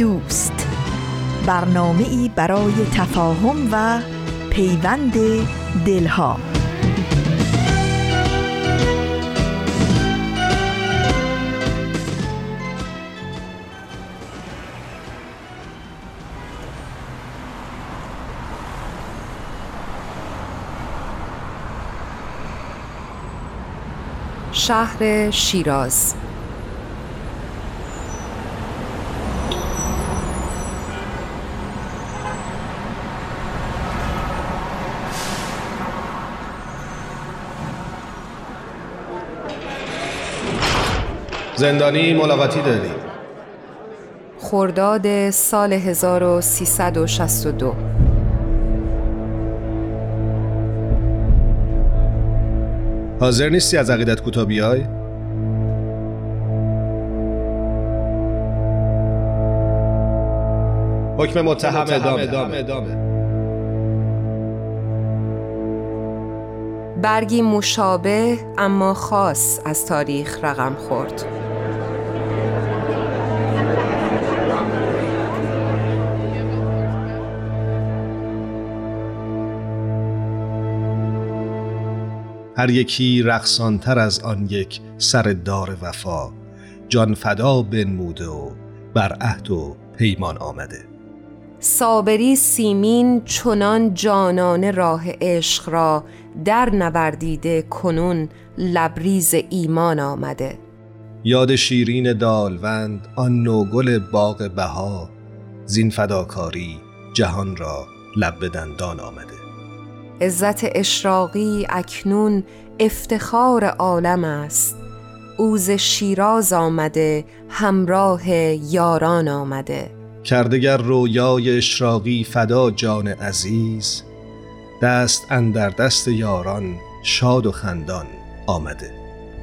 دوست. برنامه ای برای تفاهم و پیوند دلها. شهر شیراز. زندانی ملاقاتی داری خرداد سال 1362 حاضر نیستی از عقیدت کوتاه بیای؟ حکم متهم ادامه, ادامه. ادامه. برگی مشابه اما خاص از تاریخ رقم خورد هر یکی رقصانتر از آن یک سر دار وفا. جان فدا بنموده و بر عهد و پیمان آمده. صابری سیمین چنان جانان راه عشق را در نوردیده کنون لبریز ایمان آمده. یاد شیرین دالوند آن نوگل باغ بها زین فداکاری جهان را لب به دندان آمده. عزت اشراقی اکنون افتخار عالم است. اوز شیراز آمده همراه یاران آمده. کردگر رویای اشراقی فدا جان عزیز دست اندر دست یاران شاد و خندان آمده.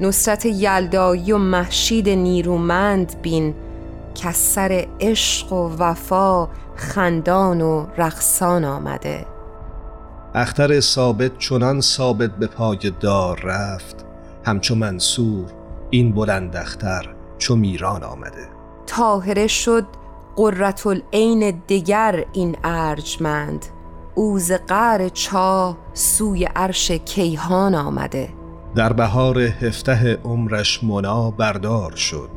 نصرت یلدایی و محشید نیرومند بین که سر عشق و وفا خندان و رقصان آمده. اختر ثابت چنان ثابت به پای دار رفت همچو منصور این بلند اختر چو میران آمده. تاهره شد قررت العین دگر این ارجمند اوز قعر چاه سوی عرش کیهان آمده. در بهار هفته عمرش منا بردار شد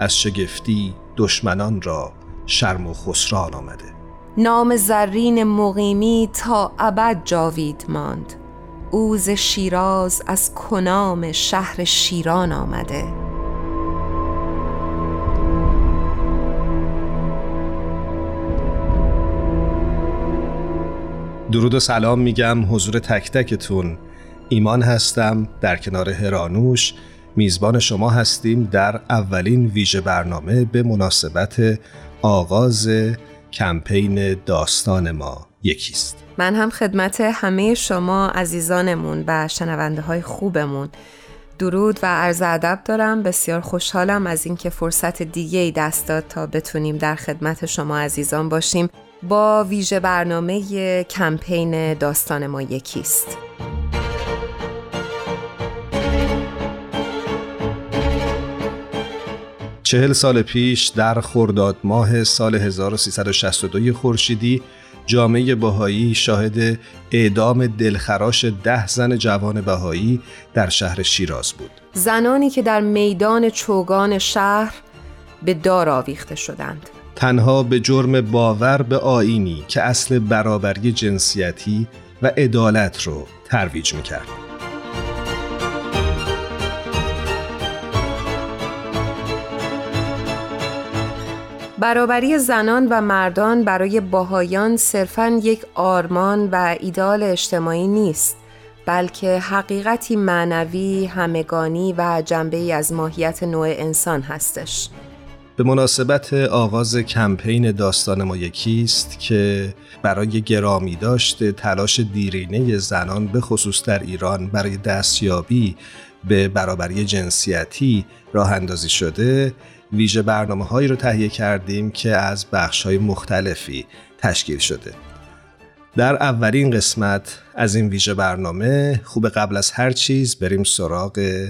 از شگفتی دشمنان را شرم و خسران آمده. نام زرین مقیمی تا ابد جاوید ماند. اوز شیراز از کنام شهر شیران آمده. درود و سلام میگم حضور تک تکتون. ایمان هستم در کنار هرانوش. میزبان شما هستیم در اولین ویژه برنامه به مناسبت آغاز کمپین داستان ما یکیست. من هم خدمت همه شما عزیزانمون و شنونده های خوبمون. درود و عرض ادب دارم. بسیار خوشحالم از اینکه فرصت دیگه ای دست داد تا بتونیم در خدمت شما عزیزان باشیم با ویژه برنامه کمپین داستان ما یکیست. چهل سال پیش در خرداد ماه سال 1362 خورشیدی جامعه بهایی شاهد اعدام دلخراش ده زن جوان بهایی در شهر شیراز بود زنانی که در میدان چوگان شهر به دار آویخته شدند تنها به جرم باور به آینی که اصل برابری جنسیتی و عدالت رو ترویج می‌کرد. برابری زنان و مردان برای باهایان صرفاً یک آرمان و ایدال اجتماعی نیست بلکه حقیقتی معنوی، همگانی و جنبه ای از ماهیت نوع انسان هستش. به مناسبت آغاز کمپین داستان ما یکیست که برای گرامی داشته تلاش دیرینه زنان به خصوص در ایران برای دستیابی به برابری جنسیتی راه اندازی شده ویژه برنامه هایی رو تهیه کردیم که از بخش های مختلفی تشکیل شده. در اولین قسمت از این ویژه برنامه خوب قبل از هر چیز بریم سراغ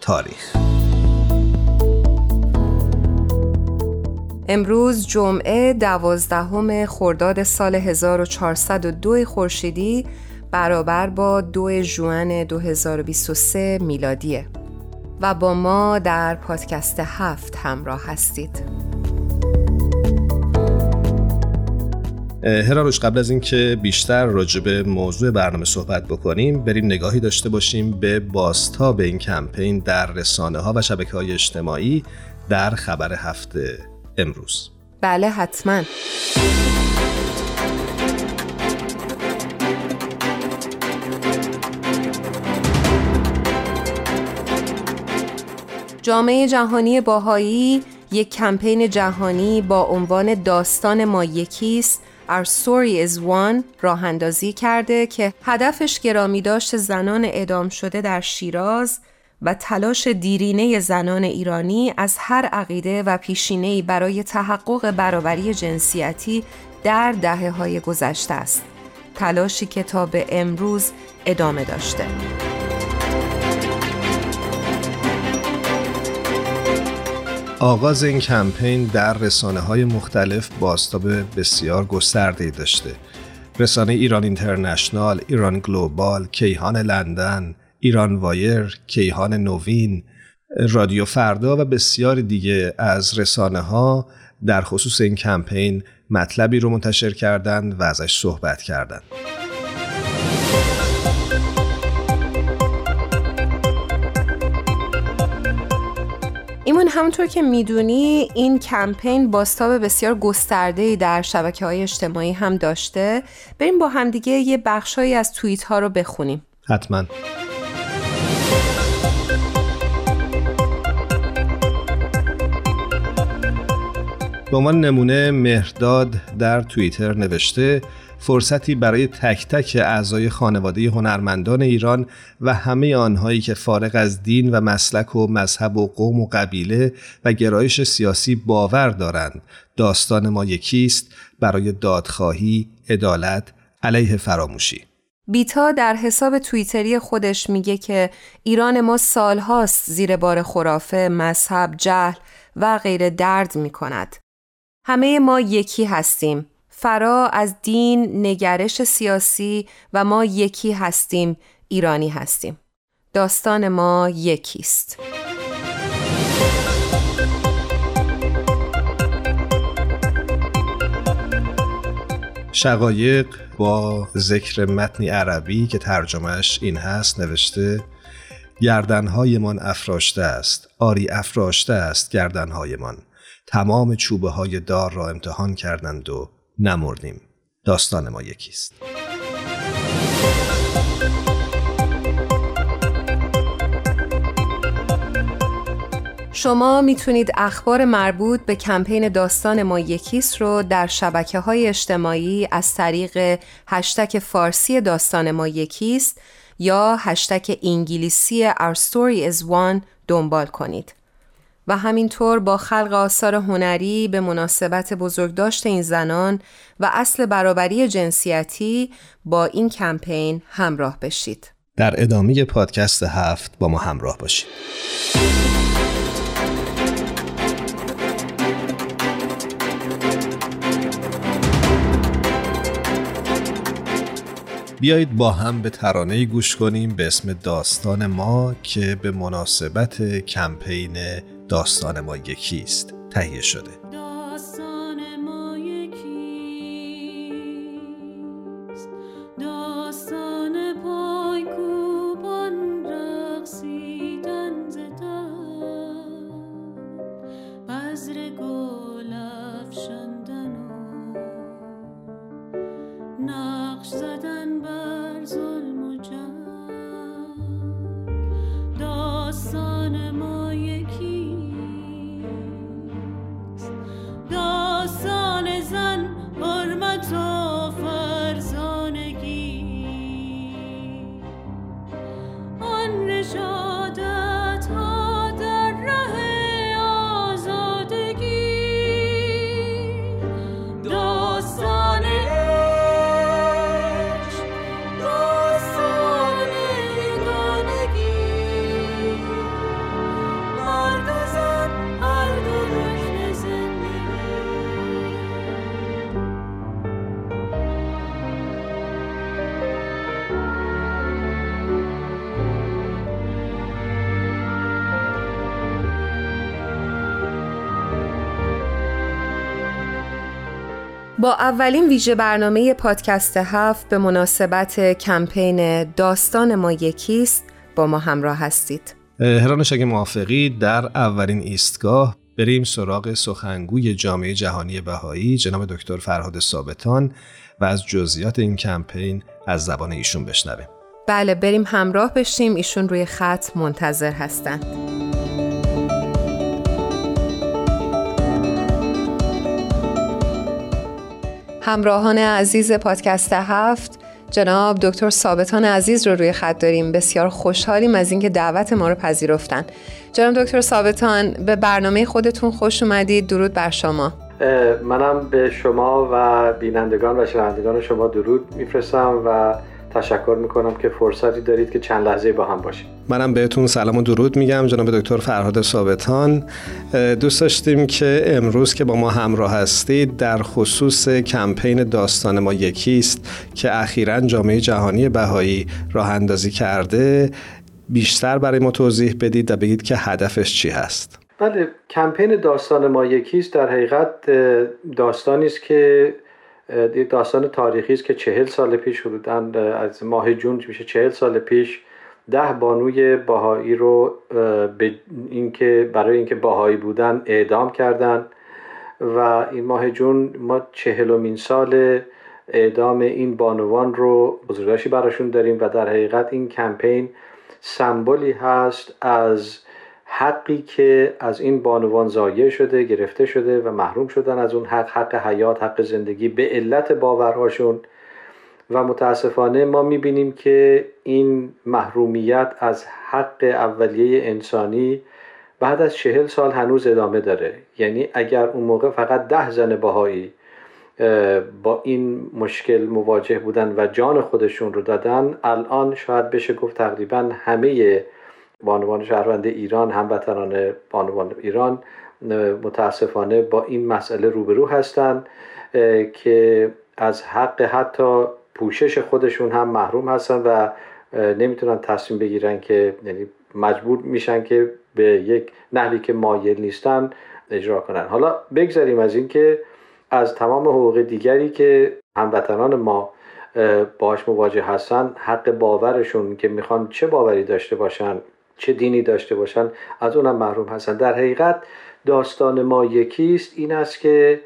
تاریخ. امروز جمعه دوازدهم خرداد سال 1402 خورشیدی برابر با دو ژوئن 2023 میلادیه. و با ما در پادکست هفت همراه هستید. هراروش قبل از اینکه بیشتر راجع به موضوع برنامه صحبت بکنیم بریم نگاهی داشته باشیم به به این کمپین در رسانه ها و شبکه های اجتماعی در خبر هفته امروز. بله حتما. جامعه جهانی باهایی یک کمپین جهانی با عنوان داستان ما یکیست Our Story is One راه اندازی کرده که هدفش گرامی داشت زنان ادام شده در شیراز و تلاش دیرینه زنان ایرانی از هر عقیده و پیشینه‌ای برای تحقق برابری جنسیتی در دهه های گذشته است. تلاشی که تا به امروز ادامه داشته. آغاز این کمپین در رسانه های مختلف باستاب بسیار گسترده داشته. رسانه ایران اینترنشنال، ایران گلوبال، کیهان لندن، ایران وایر، کیهان نوین، رادیو فردا و بسیار دیگه از رسانه ها در خصوص این کمپین مطلبی رو منتشر کردند و ازش صحبت کردند. همونطور که می‌دونی این کمپین باستاب بسیار گسترده در شبکه های اجتماعی هم داشته. بریم با همدیگه یه بخشهایی از توییت ها رو بخونیم. حتما. به عنوان نمونه مهرداد در توییتر نوشته فرصتی برای تک تک اعضای خانواده هنرمندان ایران و همه آنهایی که فارغ از دین و مسلک و مذهب و قوم و قبیله و گرایش سیاسی باور دارند داستان ما یکیست برای دادخواهی، عدالت، علیه فراموشی بیتا در حساب توییتری خودش میگه که ایران ما سالهاست زیر بار خرافه، مذهب، جهل و غیر درد می‌کند. همه ما یکی هستیم. فرا از دین، نگرش سیاسی و ما یکی هستیم، ایرانی هستیم. داستان ما یکیست. شقایق با ذکر متنی عربی که ترجمهش این هست نوشته گردنهایمان افراشته است آری افراشته است گردنهایمان تمام چوبه های دار را امتحان کردند و نمردیم داستان ما یکیست شما می‌تونید اخبار مربوط به کمپین داستان ما یکیست رو در شبکه های اجتماعی از طریق هشتک فارسی داستان ما یکیست یا هشتک انگلیسی Our Story is One دنبال کنید. و همینطور با خلق آثار هنری به مناسبت بزرگداشت این زنان و اصل برابری جنسیتی با این کمپین همراه بشید. در ادامه پادکست هفت با ما همراه باشید. بیایید با هم به ترانه گوش کنیم به اسم داستان ما که به مناسبت کمپین داستان ما یکیست تهیه شده. نقش زدن بر با اولین ویژه برنامه پادکست هفت به مناسبت کمپین داستان ما یکیست با ما همراه هستید. هرانش اگه موافقی در اولین ایستگاه بریم سراغ سخنگوی جامعه جهانی بهایی. جناب دکتر فرهاد ثابتان و از جزئیات این کمپین از زبان ایشون بشنویم. بله بریم همراه بشیم. ایشون روی خط منتظر هستند همراهان عزیز پادکست هفت جناب دکتر ثابتان عزیز رو روی خط داریم. بسیار خوشحالیم از اینکه دعوت ما رو پذیرفتن. جناب دکتر ثابتان به برنامه خودتون خوش اومدید. درود بر شما. منم به شما و بینندگان و شنوندگان شما درود میفرستم و تشکر می‌کنم که فرصتی دارید که چند لحظه با هم باشیم. منم بهتون سلام و درود میگم جناب دکتر فرهاد ثابتان. دوست داشتیم که امروز که با ما همراه هستید در خصوص کمپین داستان ما یکیست که اخیرا جامعه جهانی بهایی راه اندازی کرده. بیشتر برای ما توضیح بدید و بگید که هدفش چی هست. بله کمپین داستان ما یکیست. در حقیقت داستانی است که داستان تاریخی است که چهل سال پیش حدودا از ماه جون میشه چهل سال پیش ده بانوی باهایی رو به اینکه برای اینکه باهایی بودن اعدام کردن و این ماه جون ما چهلمین سال اعدام این بانوان رو بزرگداشتی براشون داریم و در حقیقت این کمپین سمبولی هست از حقی که از این بانوان ضایع شده گرفته شده و محروم شدن از اون حق حق حیات حق زندگی به علت باورهاشون. و متاسفانه ما می‌بینیم که این محرومیت از حق اولیه انسانی بعد از چهل سال هنوز ادامه داره. یعنی اگر اون موقع فقط ده زن باهایی با این مشکل مواجه بودن و جان خودشون رو دادن الان شاید بشه گفت تقریبا همه بانوان شهروند ایران هموطنان بانوان ایران متاسفانه با این مسئله روبرو هستند که از حق حتی پوشش خودشون هم محروم هستن و نمی‌تونن تصمیم بگیرن که یعنی مجبور میشن که به یک نحوی که مایل نیستن اجرا کنن. حالا بگذاریم از اینکه از تمام حقوق دیگری که هموطنان ما باش مواجه هستن حق باورشون که می‌خوان چه باوری داشته باشن چه دینی داشته باشن از اونم محروم هستن. در حقیقت داستان ما یکیست این است که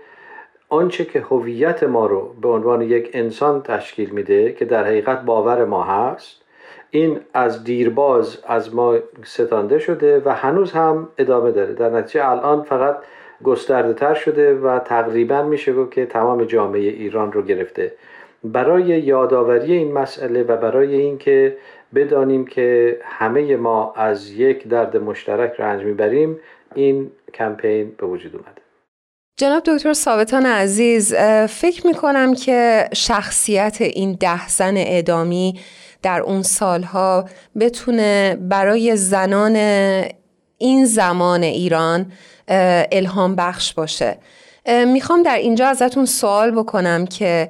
آنچه که هویت ما رو به عنوان یک انسان تشکیل میده که در حقیقت باور ما هست این از دیرباز از ما ستانده شده و هنوز هم ادامه داره. در نتیجه الان فقط گسترده تر شده و تقریبا میشه گفت که تمام جامعه ایران رو گرفته. برای یادآوری این مسئله و برای اینکه بدانیم که همه ما از یک درد مشترک رنج می‌بریم این کمپین به وجود اومده. جناب دکتر ثابتان عزیز فکر می کنم که شخصیت این ده زن اعدامی در اون سالها بتونه برای زنان این زمان ایران الهام بخش باشه. می‌خوام در اینجا ازتون سوال بکنم که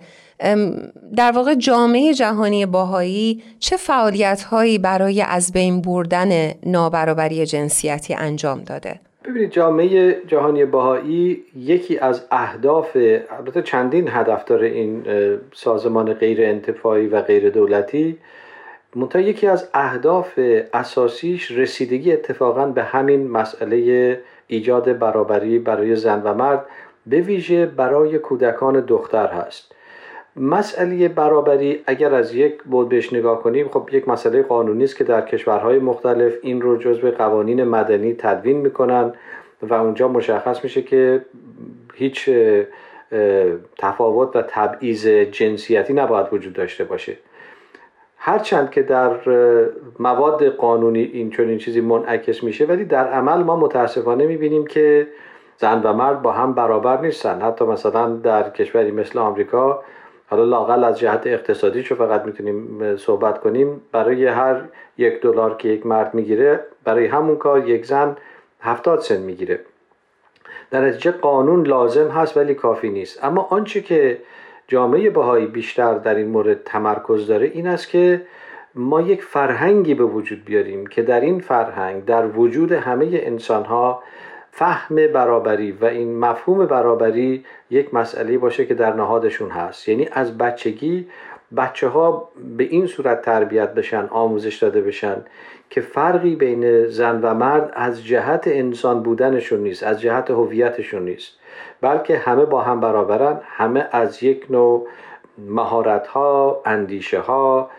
در واقع جامعه جهانی باهایی چه فعالیت هایی برای از بین بردن نابرابری جنسیتی انجام داده؟ ببینید جامعه جهانی باهایی یکی از اهداف البته چندین هدف داره این سازمان غیر انتفاعی و غیر دولتی منتها یکی از اهداف اساسیش رسیدگی اتفاقا به همین مسئله ایجاد برابری برای زن و مرد به ویژه برای کودکان دختر هست مسئله برابری اگر از یک بود بهش نگاه کنیم خب یک مسئله قانونی است که در کشورهای مختلف این رو جزو قوانین مدنی تدوین می‌کنن و اونجا مشخص میشه که هیچ تفاوت و تبعیض جنسیتی نباید وجود داشته باشه. هرچند که در مواد قانونی این چنین چیزی منعکس میشه ولی در عمل ما متاسفانه می‌بینیم که زن و مرد با هم برابر نیستن. حتی مثلا در کشوری مثل آمریکا حالا لاقل از جهت اقتصادی چو فقط می‌تونیم صحبت کنیم برای هر یک دلار که یک مرد می‌گیره برای همون کار یک زن هفتاد سن می‌گیره. در نتیجه قانون لازم هست ولی کافی نیست. اما آنچه که جامعه بهایی بیشتر در این مورد تمرکز داره این است که ما یک فرهنگی به وجود بیاریم که در این فرهنگ در وجود همه انسان ها فهم برابری و این مفهوم برابری یک مسئله باشه که در نهادشون هست. یعنی از بچگی بچه ها به این صورت تربیت بشن آموزش داده بشن که فرقی بین زن و مرد از جهت انسان بودنشون نیست از جهت هویتشون نیست. بلکه همه با هم برابرن همه از یک نوع مهارت ها اندیشه ها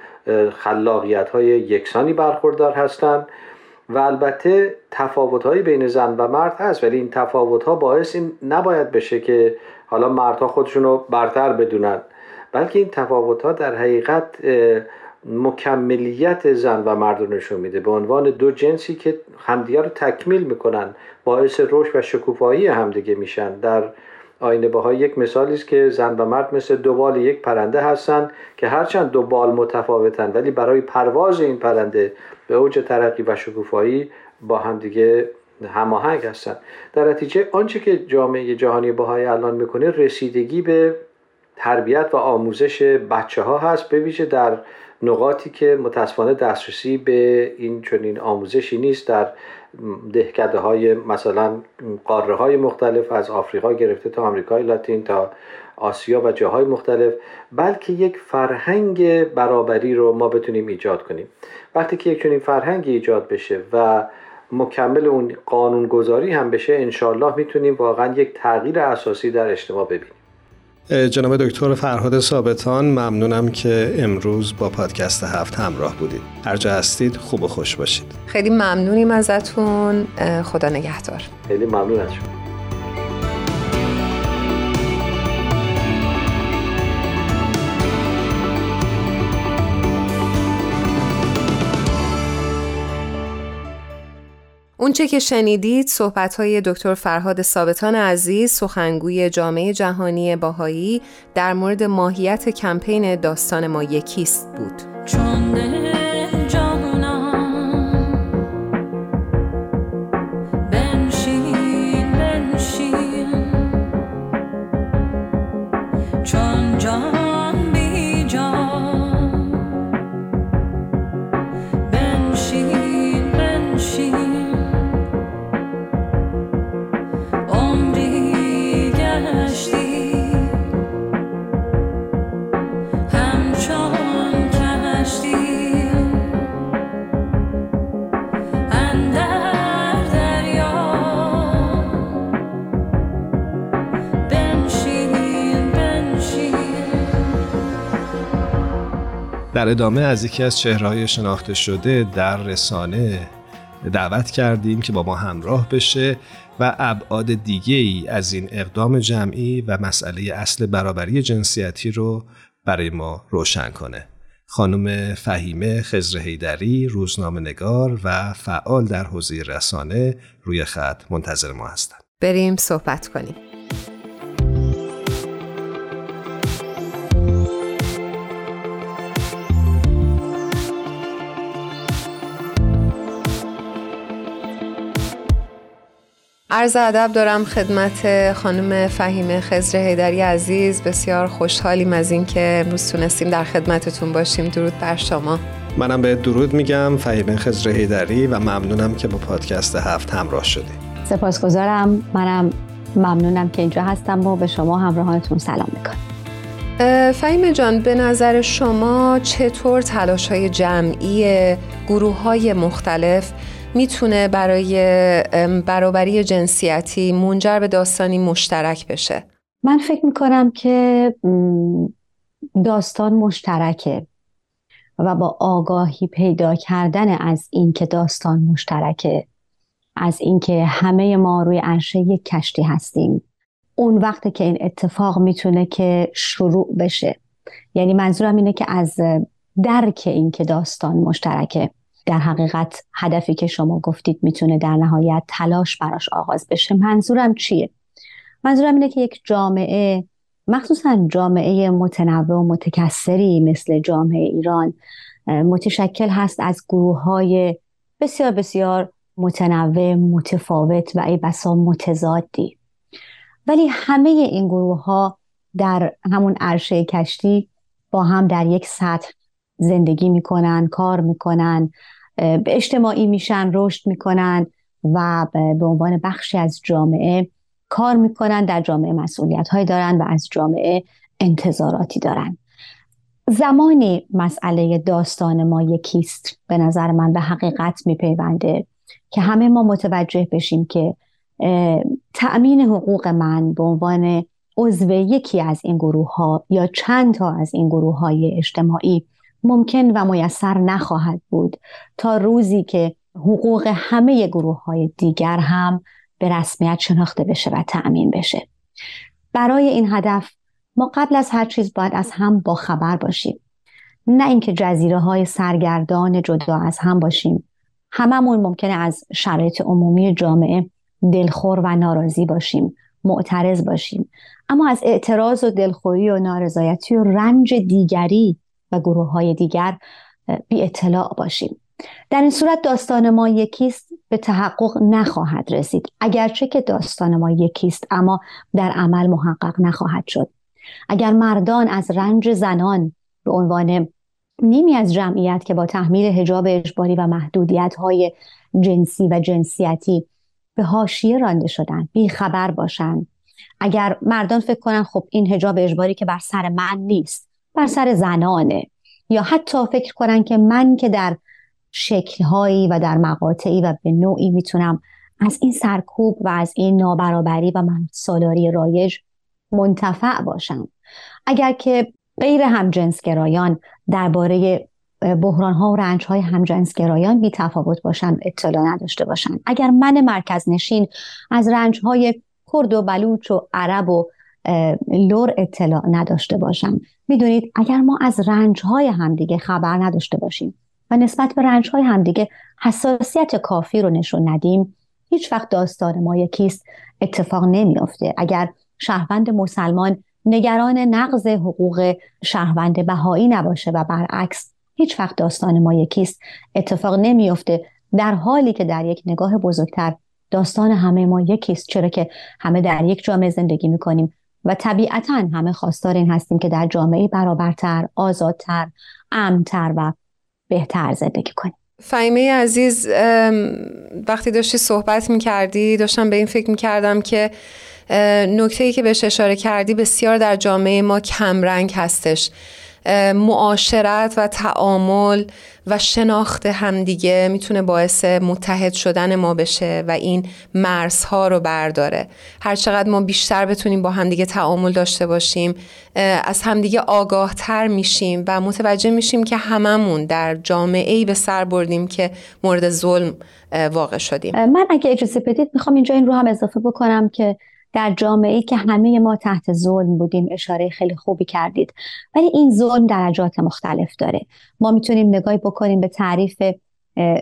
خلاقیت های یکسانی برخوردار هستند و البته تفاوت بین زن و مرد هست ولی این تفاوت ها باعث این نباید بشه که حالا مردها خودشون رو برتر بدونن. بلکه این تفاوت ها در حقیقت مکملیت زن و مرد رو نشون میده. به عنوان دو جنسی که همدیگه رو تکمیل می‌کنن باعث رشد و شکوفایی همدیگه میشن. در آینه بهای یک مثالی است که زن و مرد مثل دو بال یک پرنده هستند که هرچند دو بال متفاوتن ولی برای پرواز این پرنده به اوج ترقی و شکوفایی با همدیگه هماهنگ هستند در نتیجه آنچه که جامعه جهانی بهای الان می‌کنه رسیدگی به تربیت و آموزش بچه ها هست به ویژه در نقاطی که متاسفانه دسترسی به این چنین آموزشی نیست. در دهکده های مثلا قاره های مختلف از آفریقا گرفته تا آمریکای لاتین تا آسیا و جاهای مختلف بلکه یک فرهنگ برابری رو ما بتونیم ایجاد کنیم. وقتی که یک چنین فرهنگی ایجاد بشه و مکمل اون قانونگذاری هم بشه انشالله می‌تونیم واقعا یک تغییر اساسی در اجتماع ببینیم. جناب دکتر فرهاد ثابتان ممنونم که امروز با پادکست هفت همراه بودید. هر جا هستید خوب و خوش باشید. خیلی ممنونیم ازتون. خدا نگهدار. خیلی ممنون از شما. اونچه که شنیدید صحبت های دکتر فرهاد ثابتان عزیز سخنگوی جامعه جهانی باهایی در مورد ماهیت کمپین داستان ما یکیست بود. در ادامه از یکی از چهرهای شناخته شده در رسانه دعوت کردیم که با ما همراه بشه و ابعاد دیگه ای از این اقدام جمعی و مسئله اصل برابری جنسیتی رو برای ما روشن کنه. خانم فهیمه خزر هیدری روزنامه نگار و فعال در حوزه رسانه روی خط منتظر ما هستند. بریم صحبت کنیم. عرض ادب دارم خدمت خانم فهیمه خزر هیدری عزیز. بسیار خوشحالیم از اینکه امروز تونستیم در خدمتتون باشیم. درود بر شما. منم به درود میگم فهیمه خزر هیدری و ممنونم که با پادکست هفت همراه شدی. سپاسگزارم. منم ممنونم که اینجا هستم و به شما همراهانتون سلام می‌کنم. فهیمه جان به نظر شما چطور تلاش های جمعی گروه های مختلف می‌تونه برای برابری جنسیتی منجر به داستانی مشترک بشه. من فکر می‌کنم که داستان مشترکه و با آگاهی پیدا کردن از اینکه داستان مشترکه از اینکه همه ما روی عرشه یک کشتی هستیم. اون وقت که این اتفاق می‌تونه که شروع بشه. یعنی منظورم اینه که از درک اینکه داستان مشترکه. در حقیقت هدفی که شما گفتید می‌تونه در نهایت تلاش براش آغاز بشه منظورم چیه؟ منظورم اینه که یک جامعه مخصوصا جامعه متنوع و متکثری مثل جامعه ایران متشکل هست از گروه های بسیار بسیار متنوع متفاوت و ای بسا متضادی. ولی همه این گروه ها در همون عرشه کشتی با هم در یک سطح زندگی می‌کنن کار می‌کنن. اجتماعی میشن رشد می‌کنن و به عنوان بخشی از جامعه کار می‌کنن در جامعه مسئولیت های دارن و از جامعه انتظاراتی دارن. زمانی مسئله داستان ما یکیست به نظر من به حقیقت میپیونده که همه ما متوجه بشیم که تأمین حقوق من به عنوان عضو یکی از این گروه ها یا چند تا از این گروه های اجتماعی ممکن و میسر نخواهد بود تا روزی که حقوق همه گروه های دیگر هم به رسمیت شناخته بشه و تأمین بشه. برای این هدف ما قبل از هر چیز باید از هم با خبر باشیم. نه اینکه جزیره های سرگردان جدا از هم باشیم. هممون ممکنه از شرایط عمومی جامعه دلخور و ناراضی باشیم معترض باشیم. اما از اعتراض و دلخوری و نارضایتی و رنج دیگری گروه های دیگر بی اطلاع باشیم. در این صورت داستان ما یکیست به تحقق نخواهد رسید. اگرچه که داستان ما یکیست اما در عمل محقق نخواهد شد. اگر مردان از رنج زنان به عنوان نیمی از جمعیت که با تحمیل حجاب اجباری و محدودیت های جنسی و جنسیتی به هاشیه رانده شدن بی خبر باشند. اگر مردان فکر کنن خب این حجاب اجباری که بر سر من نیست. بر سر زنانه. یا حتی فکر کنن که من که در شکلهایی و در مقاطعی و به نوعی می‌تونم از این سرکوب و از این نابرابری و سالاری رایج منتفع باشم. اگر که غیر همجنسگرایان درباره بحران ها و رنج های همجنسگرایان بی تفاوت باشن اطلاع نداشته باشن. اگر من مرکز نشین از رنج های کرد و بلوچ و عرب و لور اطلاع نداشته باشم. می‌دونید اگر ما از رنج های همدیگه خبر نداشته باشیم و نسبت به رنج های همدیگه حساسیت کافی رو نشون ندیم هیچ وقت داستان ما یکیست اتفاق نمیافته. اگر شهروند مسلمان نگران نقض حقوق شهروند بهایی نباشه و برعکس هیچ وقت داستان ما یکیست اتفاق نمیافته. در حالی که در یک نگاه بزرگتر داستان همه ما یکیست. چرا که همه در یک جامعه زندگی می‌کنیم. و طبیعتا همه خواستار این هستیم که در جامعه برابرتر، آزادتر، امنتر و بهتر زندگی کنیم. فهیمه عزیز وقتی داشتی صحبت می‌کردی داشتم به این فکر می‌کردم که نکته ای که بهش اشاره کردی بسیار در جامعه ما کمرنگ هستش. معاشرت و تعامل و شناخت همدیگه می‌تونه باعث متحد شدن ما بشه و این مرزها رو برداره. هرچقدر ما بیشتر بتونیم با همدیگه تعامل داشته باشیم از همدیگه آگاه تر میشیم و متوجه میشیم که هممون در جامعه ای به سر بردیم که مورد ظلم واقع شدیم. من اگه اجازه بدید می‌خوام اینجا این رو هم اضافه بکنم که در جامعه که همه ما تحت ظلم بودیم اشاره خیلی خوبی کردید. ولی این ظلم درجات مختلف داره. ما می‌تونیم نگاهی بکنیم به تعریف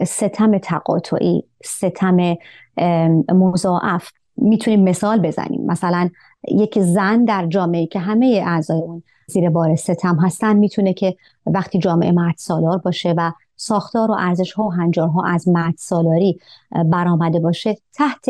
ستم تقاطعی ستم مضاعف. می‌تونیم مثال بزنیم. مثلا یک زن در جامعه که همه اعضای اون زیر بار ستم هستن می‌تونه که وقتی جامعه مرد سالار باشه و ساختار و ارزش ها و هنجارها از مرد سالاری برآمده باشه تحت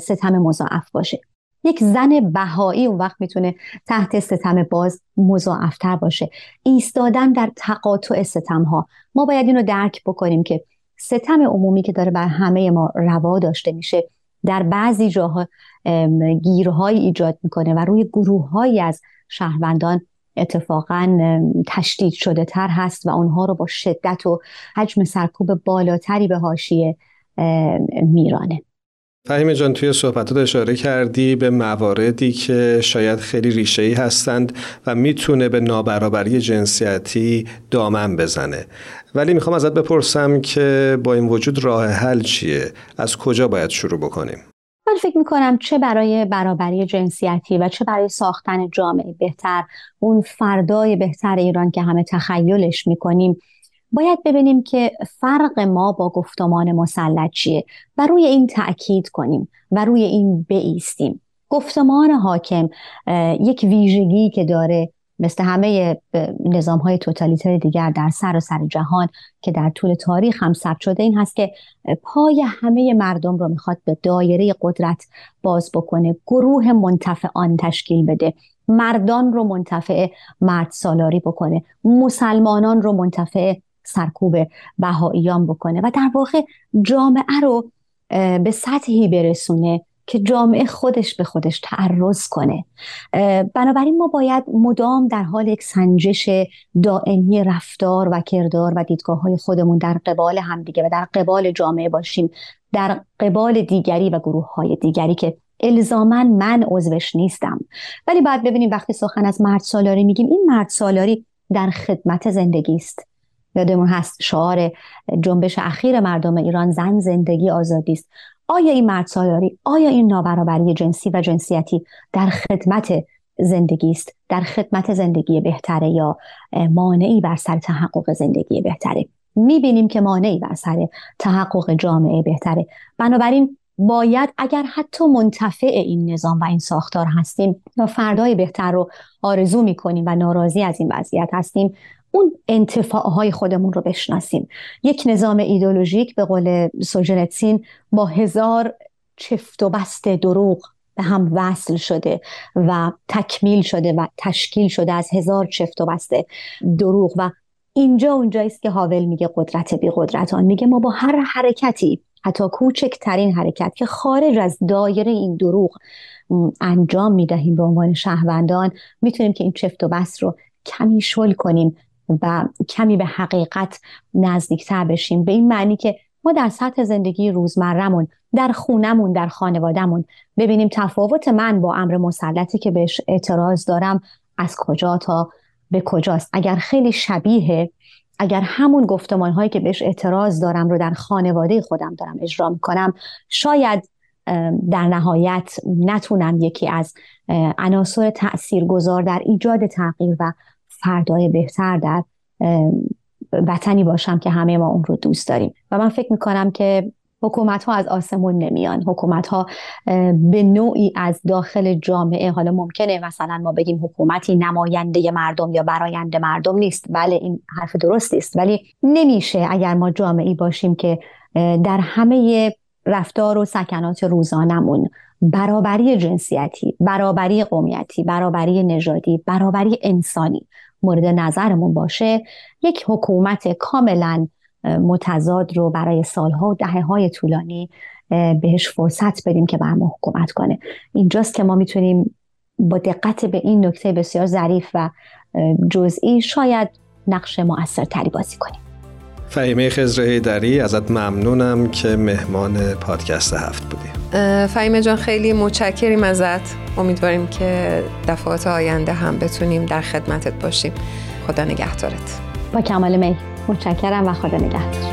ستم مضاعف باشه. یک زن بهایی اون وقت می‌تونه تحت ستم باز مضاعفتر باشه. ایستادن در تقاطع ستم ها ما باید اینو درک بکنیم که ستم عمومی که داره بر همه ما روا داشته میشه در بعضی جاها گیرهایی ایجاد می‌کنه و روی گروههایی از شهروندان اتفاقا تشدید شده تر هست و اونها رو با شدت و حجم سرکوب بالاتری به هاشیه میرانه. فهیم جان توی صحبتات اشاره کردی به مواردی که شاید خیلی ریشه ای هستند و می‌تونه به نابرابری جنسیتی دامن بزنه. ولی می‌خوام ازت بپرسم که با این وجود راه حل چیه؟ از کجا باید شروع بکنیم؟ من فکر می‌کنم چه برای برابری جنسیتی و چه برای ساختن جامعه بهتر اون فردای بهتر ایران که همه تخیلش می‌کنیم باید ببینیم که فرق ما با گفتمان مسلط چیه و روی این تأکید کنیم و روی این بیستیم گفتمان حاکم یک ویژگی که داره مثل همه نظام های توتالیتر دیگر در سر و سر جهان که در طول تاریخ هم ثبت شده این هست که پای همه مردم رو می‌خواد به دایره قدرت باز بکنه گروه منتفع آن تشکیل بده مردان رو منتفع مرد سالاری بکنه مسلمانان رو منتفع سرکوب بهاییان بکنه و در واقع جامعه رو به سطحی برسونه که جامعه خودش به خودش تعرض کنه. بنابراین ما باید مدام در حال یک سنجش دائمی رفتار و کردار و دیدگاه های خودمون در قبال همدیگه و در قبال جامعه باشیم در قبال دیگری و گروه های دیگری که الزاما من عضوش نیستم. ولی بعد ببینیم وقتی سخن از مرد سالاری میگیم این مرد سالاری در خدمت زندگی است. یادمون هست شعار جنبش اخیر مردم ایران زن زندگی آزادی است. آیا این مرد سالاری آیا این نابرابری جنسی و جنسیتی در خدمت زندگی است؟ در خدمت زندگی بهتره یا مانعی بر سر تحقق زندگی بهتره؟ می‌بینیم که مانعی بر سر تحقق جامعه بهتره. بنابراین باید اگر حتی منتفع این نظام و این ساختار هستیم و فردای بهتر رو آرزو می‌کنیم و ناراضی از این وضعیت هستیم. اون انتفاعهای خودمون رو بشناسیم. یک نظام ایدولوژیک به قول سوژنتسین با هزار چفت و بست دروغ به هم وصل شده و تکمیل شده و تشکیل شده از هزار چفت و بست دروغ و اینجا اونجایی است که هاول میگه قدرت بی قدرتان. میگه ما با هر حرکتی حتی کوچکترین حرکت که خارج از دایره این دروغ انجام می‌دهیم به عنوان شهروندان می‌تونیم که این چفت و بست رو کمی شل کنیم. و کمی به حقیقت نزدیکتر بشیم. به این معنی که ما در سطح زندگی روزمرهمون در خونمون در خانوادهمون ببینیم تفاوت من با امر مسلطی که بهش اعتراض دارم از کجا تا به کجاست. اگر خیلی شبیه اگر همون گفتمان هایی که بهش اعتراض دارم رو در خانواده خودم دارم اجرا می‌کنم شاید در نهایت نتونم یکی از عناصر تاثیرگذار در ایجاد تغییر و فردای بهتر در وطنی باشم که همه ما اون رو دوست داریم. و من فکر می‌کنم که حکومت ها از آسمون نمیان. حکومت ها به نوعی از داخل جامعه حالا ممکنه مثلا ما بگیم حکومتی نماینده مردم یا براینده مردم نیست. بله این حرف درست است ولی نمیشه اگر ما جامعی باشیم که در همه رفتار و سکنات روزانمون برابری جنسیتی برابری قومیتی برابری نژادی برابری انسانی مورد نظرمون باشه یک حکومت کاملا متضاد رو برای سالها و دهه های طولانی بهش فرصت بدیم که بر ما حکومت کنه. اینجاست که ما می‌تونیم با دقت به این نکته بسیار ظریف و جزئی شاید نقش مؤثرتری بازی کنیم. فهیمه خزر دری ازت ممنونم که مهمان پادکست هفت بودی. فهیمه جان خیلی متشکریم ازت. امیدواریم که دفعات آینده هم بتونیم در خدمتت باشیم. خدا نگهدارت. با کمال می. متشکرم و خدا نگهدار.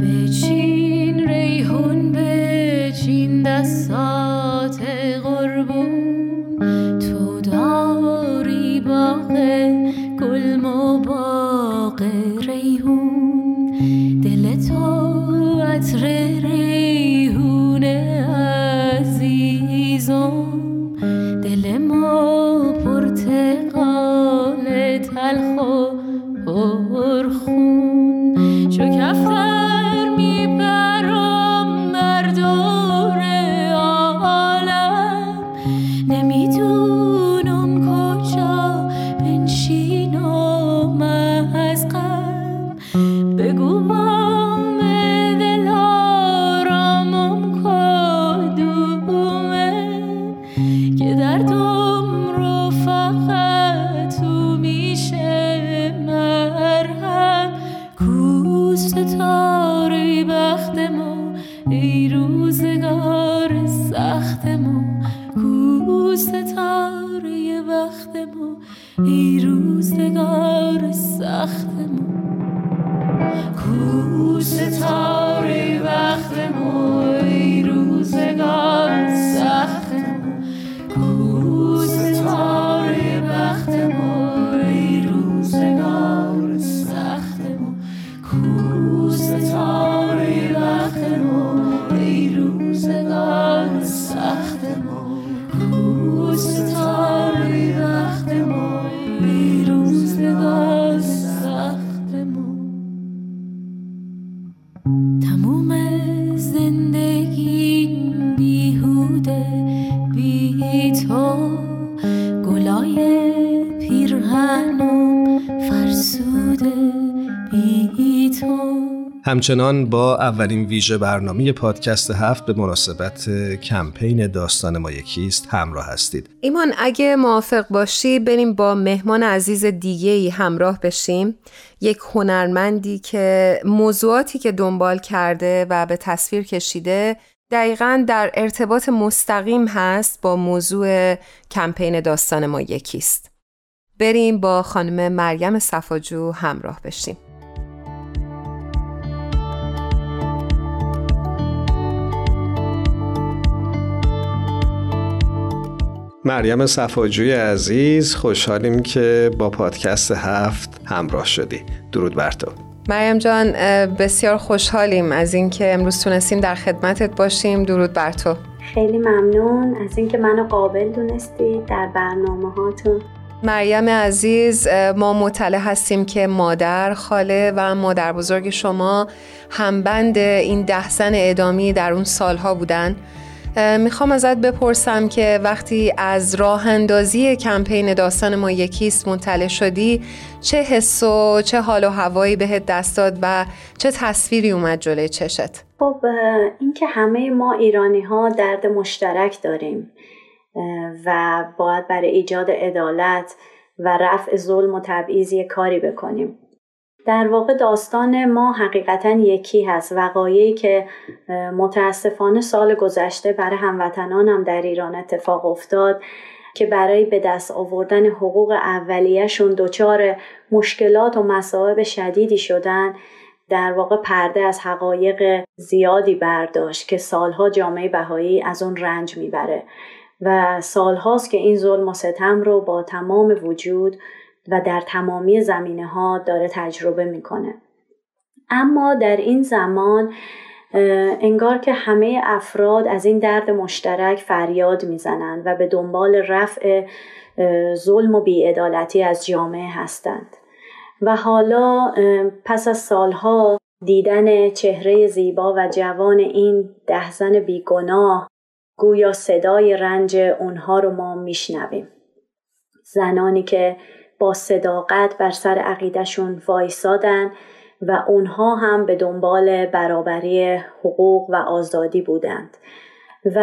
بچین ریحون بچین دستات قربون. باغه گل مو ریحون. دل تو عطر ریحون عزیزم. دل ما پرتقال تلخ و پرخ همچنان با اولین ویژه برنامه پادکست هفت به مناسبت کمپین داستان ما یکیست همراه هستید. ایمان اگه موافق باشی بریم با مهمان عزیز دیگه ای همراه بشیم. یک هنرمندی که موضوعاتی که دنبال کرده و به تصویر کشیده دقیقا در ارتباط مستقیم هست با موضوع کمپین داستان ما یکیست. بریم با خانم مریم صفاجو همراه بشیم. مریم صفاجوی عزیز خوشحالیم که با پادکست هفت همراه شدی. درود بر تو. مریم جان بسیار خوشحالیم از اینکه امروز تونستیم در خدمتت باشیم. درود بر تو. خیلی ممنون از اینکه منو قابل دونستید در برنامه هاتون. مریم عزیز ما مطلع هستیم که مادر خاله و مادر بزرگ شما همبند این ده زن ادامی در اون سالها بودن. می‌خوام ازت بپرسم که وقتی از راه اندازی کمپین داستان ما یکیست مطلع شدی چه حس و چه حال و هوایی بهت دست داد و چه تصویری اومد جلوی چشت؟ خب اینکه همه ما ایرانی ها درد مشترک داریم و باید برای ایجاد عدالت و رفع ظلم و تبعیض کاری بکنیم در واقع داستان ما حقیقتا یکی هست. وقایعی که متاسفانه سال گذشته برای هموطنانم در ایران اتفاق افتاد که برای به دست آوردن حقوق اولیهشون دچار مشکلات و مصائب شدیدی شدن در واقع پرده از حقایق زیادی برداشت که سالها جامعه بهایی از اون رنج می‌بره. و سالهاست که این ظلم و ستم رو با تمام وجود و در تمامی زمینه ها داره تجربه می‌کنه. اما در این زمان انگار که همه افراد از این درد مشترک فریاد می‌زنند و به دنبال رفع ظلم و بیعدالتی از جامعه هستند. و حالا پس از سالها دیدن چهره زیبا و جوان این ده زن بیگناه گویا صدای رنج اونها رو ما میشنویم. زنانی که با صداقت بر سر عقیدهشون وایسادن و اونها هم به دنبال برابری حقوق و آزادی بودند. و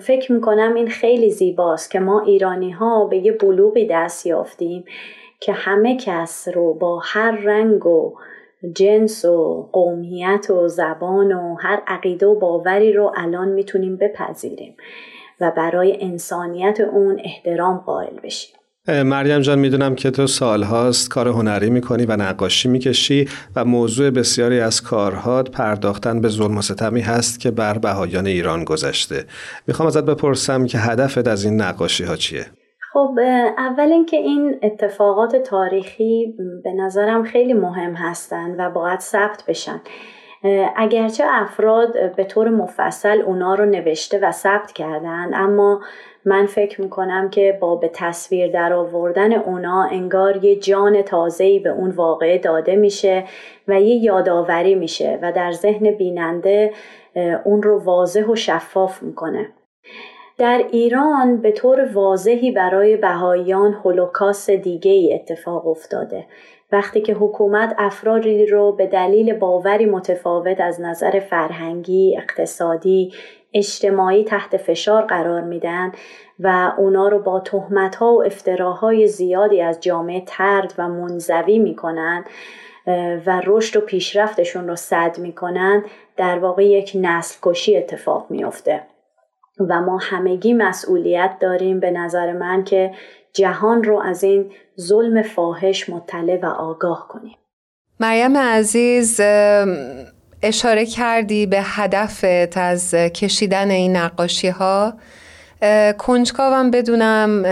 فکر می‌کنم این خیلی زیباست که ما ایرانی ها به یه بلوغی دست یافتیم که همه کس رو با هر رنگ و جنس و قومیت و زبان و هر عقیده و باوری رو الان می‌تونیم بپذیریم و برای انسانیت اون احترام قائل بشیم. مریم جان می‌دونم که تو سالهاست کار هنری می‌کنی و نقاشی می‌کشی و موضوع بسیاری از کارهات پرداختن به ظلم و ستمی هست که بر بهایان ایران گذشته می‌خوام ازت بپرسم که هدفت از این نقاشی ها چیه؟ خب اول اینکه این اتفاقات تاریخی به نظرم خیلی مهم هستند و باید ثبت بشن اگرچه افراد به طور مفصل اونا رو نوشته و ثبت کردند اما من فکر می‌کنم که با به تصویر در آوردن اونا انگار یه جان تازه‌ای به اون واقعه داده میشه و یه یادآوری میشه و در ذهن بیننده اون رو واضح و شفاف می‌کنه. در ایران به طور واضحی برای بهاییان هولوکاست دیگه ای اتفاق افتاده. وقتی که حکومت افرادی رو به دلیل باوری متفاوت از نظر فرهنگی، اقتصادی، اجتماعی تحت فشار قرار میدن و اونا رو با تهمت ها و افتراهای زیادی از جامعه ترد و منزوی می‌کنن و رشد و پیشرفتشون رو صد می‌کنن در واقع یک نسل کشی اتفاق میافته. و ما همگی مسئولیت داریم به نظر من که جهان رو از این ظلم فاحش مطلع و آگاه کنیم. مریم عزیز اشاره کردی به هدفت از کشیدن این نقاشی ها کنجکاوم بدونم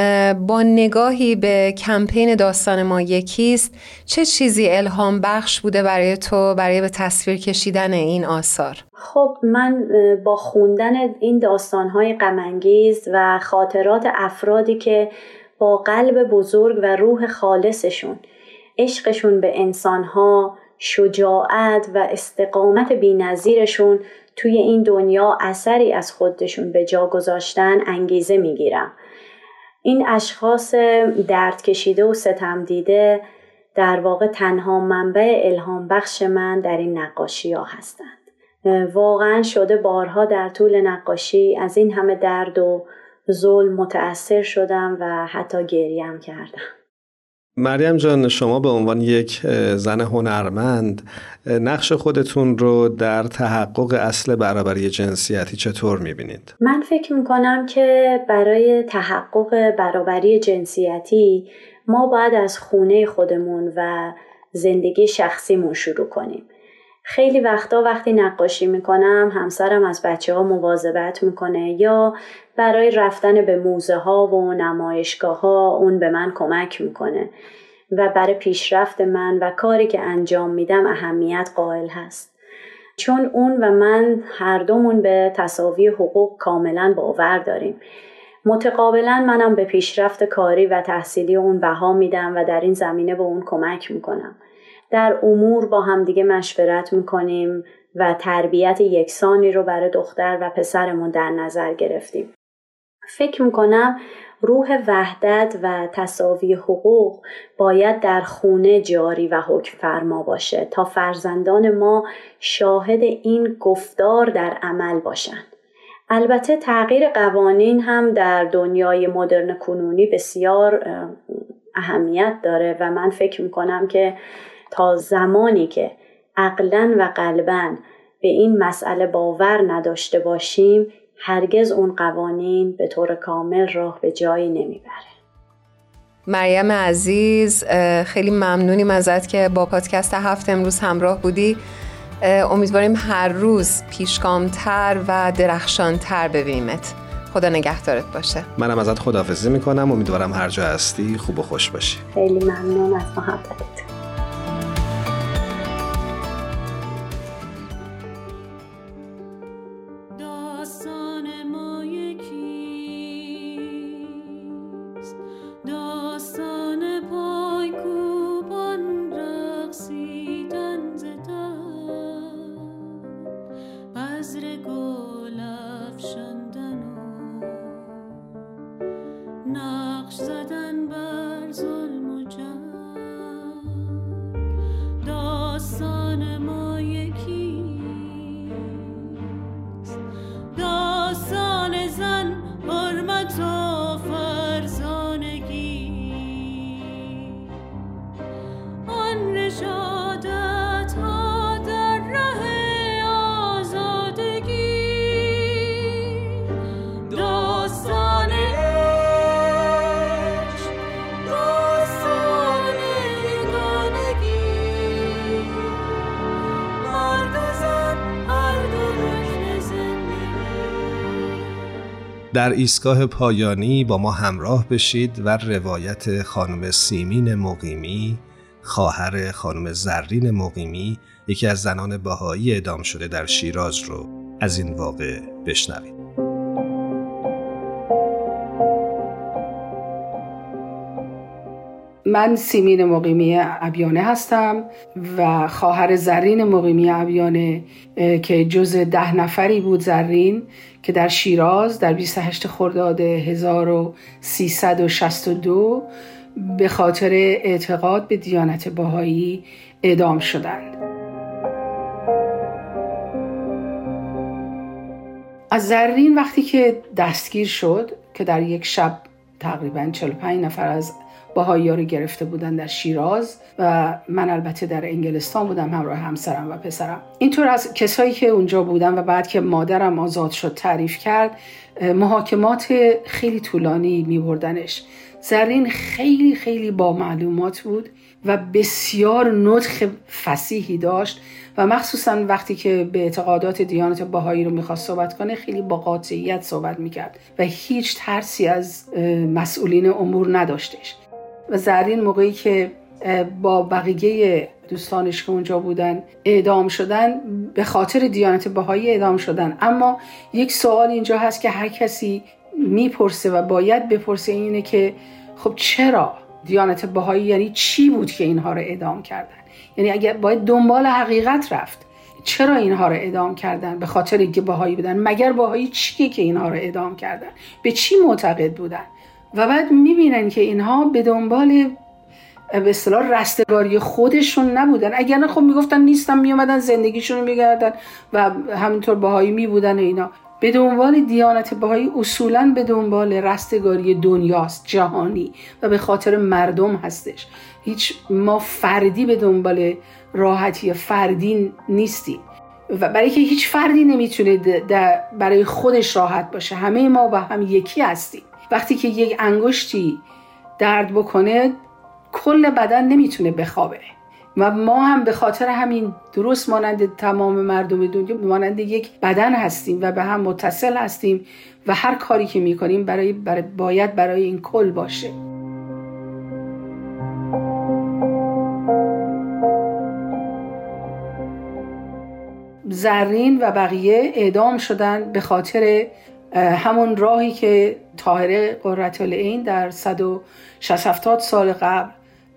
با نگاهی به کمپین داستان ما یکیست. چه چیزی الهام بخش بوده برای تو برای به تصویر کشیدن این آثار؟ خب من با خوندن این داستانهای غمانگیز و خاطرات افرادی که با قلب بزرگ و روح خالصشون عشقشون به انسانها شجاعت و استقامت بینظیرشون توی این دنیا اثری از خودشون به جا گذاشتن انگیزه می‌گیرم. این اشخاص درد کشیده و ستم دیده در واقع تنها منبع الهام بخش من در این نقاشی ها هستند. واقعا شده بارها در طول نقاشی از این همه درد و ظلم متأثر شدم و حتی گریم کردم. مریم جان شما به عنوان یک زن هنرمند نقش خودتون رو در تحقق اصل برابری جنسیتی چطور می‌بینید؟ من فکر می‌کنم که برای تحقق برابری جنسیتی ما باید از خونه خودمون و زندگی شخصیمون شروع کنیم. خیلی وقتا وقتی نقاشی می‌کنم همسرم از بچه ها مواظبت می‌کنه یا برای رفتن به موزه ها و نمایشگاه ها اون به من کمک می‌کنه و برای پیشرفت من و کاری که انجام میدم اهمیت قائل هست. چون اون و من هر دومون به تصاوی حقوق کاملا باور داریم. متقابلا منم به پیشرفت کاری و تحصیلی اون بها میدم و در این زمینه به اون کمک می‌کنم. در امور با همدیگه مشورت می‌کنیم و تربیت یکسانی رو برای دختر و پسرمون در نظر گرفتیم. فکر می‌کنم روح وحدت و تصاوی حقوق باید در خونه جاری و حکم فرما باشه تا فرزندان ما شاهد این گفتار در عمل باشند. البته تغییر قوانین هم در دنیای مدرن کنونی بسیار اهمیت داره و من فکر می‌کنم که تا زمانی که عقلا و قلبا به این مسئله باور نداشته باشیم هرگز اون قوانین به طور کامل راه به جایی نمی‌بره. مریم عزیز خیلی ممنونیم ازت که با پادکست هفت امروز همراه بودی. امیدواریم هر روز پیشگامتر و درخشانتر ببینیمت. خدا نگهدارت باشه. منم ازت خداحافظی می‌کنم. امیدوارم هر جا هستی خوب و خوش باشی. خیلی ممنون از محبتت. بذر گل افشاندن و نقش زدن در ایستگاه پایانی با ما همراه بشید و روایت خانم سیمین مقیمی خواهر خانم زرین مقیمی یکی از زنان بهایی اعدام شده در شیراز رو از این واقع بشنوید. من سیمین مقیمی ابیانه هستم و خواهر زرین مقیمی ابیانه که جز ده نفری بود زرین که در شیراز در 28 خرداد 1362 به خاطر اعتقاد به دیانت باهایی اعدام شدند. از زرین وقتی که دستگیر شد که در یک شب تقریبا 45 نفر از باهایی رو گرفته بودن در شیراز و من البته در انگلستان بودم همراه همسرم و پسرم. اینطور از کسایی که اونجا بودن و بعد که مادرم آزاد شد تعریف کرد محاکمات خیلی طولانی می بردنش زرین خیلی خیلی با معلومات بود و بسیار نطخ فسیحی داشت و مخصوصا وقتی که به اعتقادات دیانت باهایی رو می‌خواست صحبت کنه خیلی با قاطعیت صحبت می‌کرد و هیچ ترسی از مسئولین امور نداشتش. و زرین موقعی که با بقیه دوستانش که اونجا بودن اعدام شدن به خاطر دیانت بهایی اعدام شدن. اما یک سوال اینجا هست که هر کسی می‌پرسه و باید بپرسه اینه که خب چرا دیانت بهایی یعنی چی بود که اینها رو اعدام کردن؟ یعنی اگر باید دنبال حقیقت رفت چرا اینها رو اعدام کردن؟ به خاطر اینکه بهایی بودن. مگر بهایی چیه که اینها رو اعدام کردن؟ به چی معتقد بودن؟ و بعد می‌بینن که اینها به دنبال به اصطلاح رستگاری خودشون نبودن. اگر خب می‌گفتن نیستم میومدن زندگیشون رو میگردن و همینطور باهایی میبودن اینا. به دنبال دیانت بهایی اصولا به دنبال رستگاری دنیاست جهانی و به خاطر مردم هستش. هیچ ما فردی به دنبال راحتی فردی نیستیم. و برای که هیچ فردی نمی‌تونه برای خودش راحت باشه. همه ما با هم یکی هستیم. وقتی که یک انگشتی درد بکنه کل بدن نمی‌تونه بخوابه. و ما هم به خاطر همین درست مانند تمام مردم دنیا مانند یک بدن هستیم و به هم متصل هستیم و هر کاری که می‌کنیم برای, برای باید برای این کل باشه. زرین و بقیه اعدام شدن به خاطر همون راهی که طاهره این در 160 سال قبل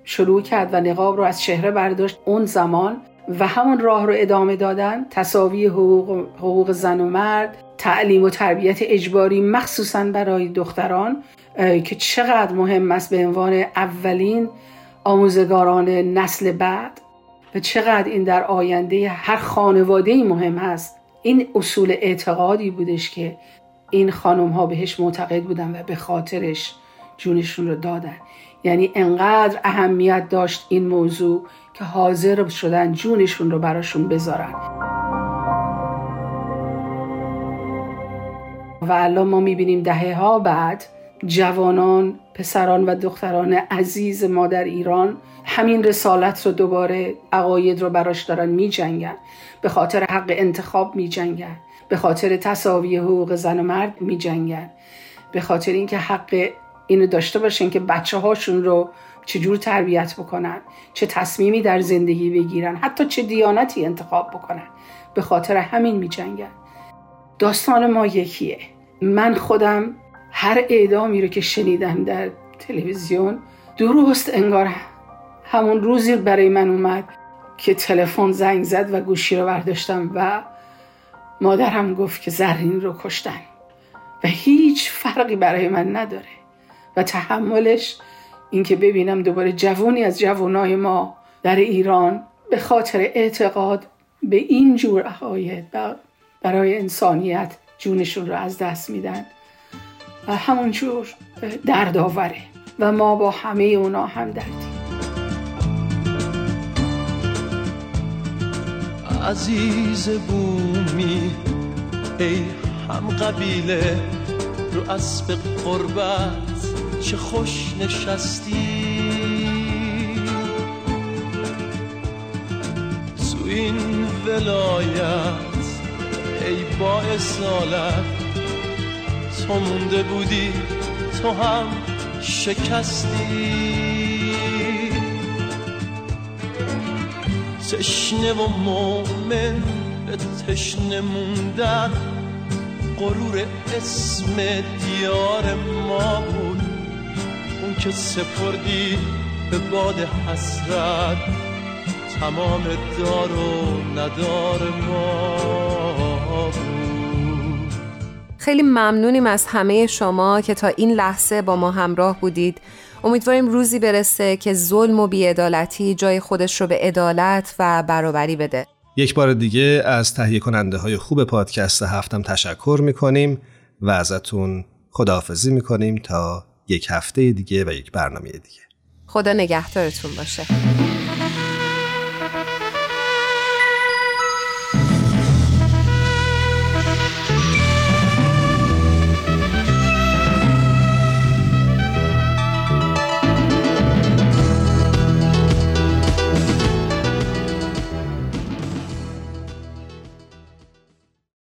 شروع کرد و نقاب رو از چهره برداشت اون زمان و همون راه رو ادامه دادن تصاوی حقوق, حقوق زن و مرد تعلیم و تربیت اجباری مخصوصا برای دختران که چقدر مهم است به عنوان اولین آموزگاران نسل بعد و چقدر این در آینده هر خانواده مهم هست این اصول اعتقادی بودش که این خانم ها بهش معتقد بودن و به خاطرش جونشون رو دادن یعنی انقدر اهمیت داشت این موضوع که حاضر شدن جونشون رو براشون بذارن و الان ما می‌بینیم دهه ها بعد جوانان پسران و دختران عزیز ما در ایران همین رسالت رو دوباره عقاید رو براش دارن می جنگن. به خاطر حق انتخاب می جنگن. به خاطر تصاوی حقوق زن و مرد می جنگن. به خاطر اینکه حق اینو داشته باشن که بچه هاشون رو چجور تربیت بکنن چه تصمیمی در زندگی بگیرن حتی چه دیانتی انتخاب بکنن به خاطر همین می جنگن. داستان ما یکیه من خودم هر اعدامی رو که شنیدم در تلویزیون درست انگار همون روزی برای من اومد که تلفن زنگ زد و گوشی رو برداشتم و مادرم گفت که زرین رو کشتن و هیچ فرقی برای من نداره و تحملش اینکه ببینم دوباره جوونی از جوانای ما در ایران به خاطر اعتقاد به این جور عقاید برای انسانیت جونشون رو از دست میدن و همون جور دردآوره و ما با همه اونا هم دردیم. عزیز بومی ای هم قبیله رو اسب قربت چه خوش نشستی. تو این ولایت ای با اصالت تو مونده بودی تو هم شکستی. تشنه و مومن به تشنه موندن غرور اسم دیار ما بود. اون که سپردی به باد حسرت تمام دار و ندار ما خیلی ممنونیم از همه شما که تا این لحظه با ما همراه بودید. امیدواریم روزی برسه که ظلم و بیعدالتی جای خودش رو به عدالت و برابری بده. یک بار دیگه از تهیه کننده های خوب پادکست هفتم تشکر می‌کنیم و ازتون خداحافظی می‌کنیم تا یک هفته دیگه و یک برنامه دیگه. خدا نگهدارتون باشه.